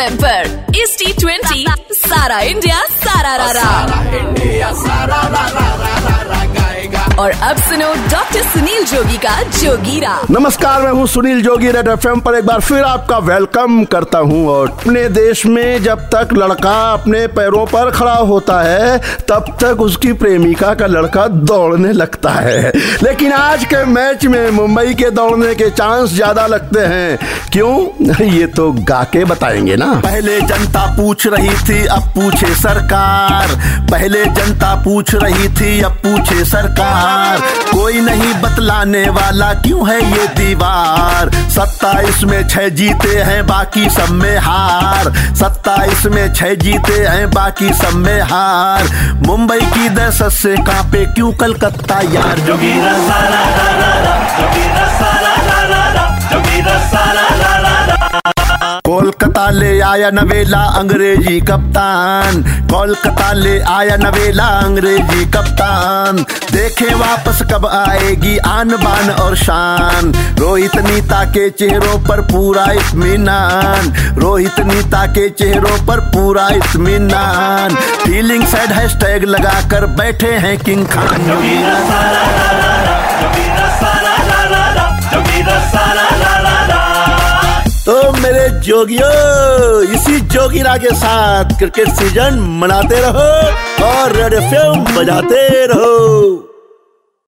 M पर इस T twenty सारा इंडिया सारा रारा। इंडिया सारा रारा। और अब सुनो डॉक्टर सुनील जोगी का जोगीरा नमस्कार मैं हूँ सुनील जोगी रेड एफ़ पर एक बार फिर आपका वेलकम करता हूँ। और अपने देश में जब तक लड़का अपने पैरों पर खड़ा होता है तब तक उसकी प्रेमिका का लड़का दौड़ने लगता है। लेकिन आज के मैच में मुंबई के दौड़ने के चांस ज़्यादा लगते हैं। क्यों? ये तो गा के बताएँगे ना। पहले जनता पूछ रही थी अब पूछे सरकार। पहले जनता पूछ रही थी अब पूछे सरकार। कोई नहीं बतलाने वाला क्यों है ये दीवार? सत्ताईस में छह जीते हैं, बाकी सब में हार। सत्ताईस में छह जीते हैं, बाकी सब में हार। मुंबई की दहशत से कांपे क्यों कलकत्ता यार? जोगीरा आया नवेला अंग्रेज़ी कप्तान। कोलकाता ले आया नवेला अंग्रेज़ी कप्तान। देखे वापस कब आएगी आन बान और शान। रोहित नीता के चेहरों पर पूरा इत्मीनान। रोहित नीता के चेहरों पर पूरा इत्मीनान। फीलिंग सैड हैशटैग लगाकर बैठे हैं किंग खान। मेरे जोगियो, इसी जोगिरा के साथ क्रिकेट सीज़न मनाते रहो और रेड एफ़ बजाते रहो।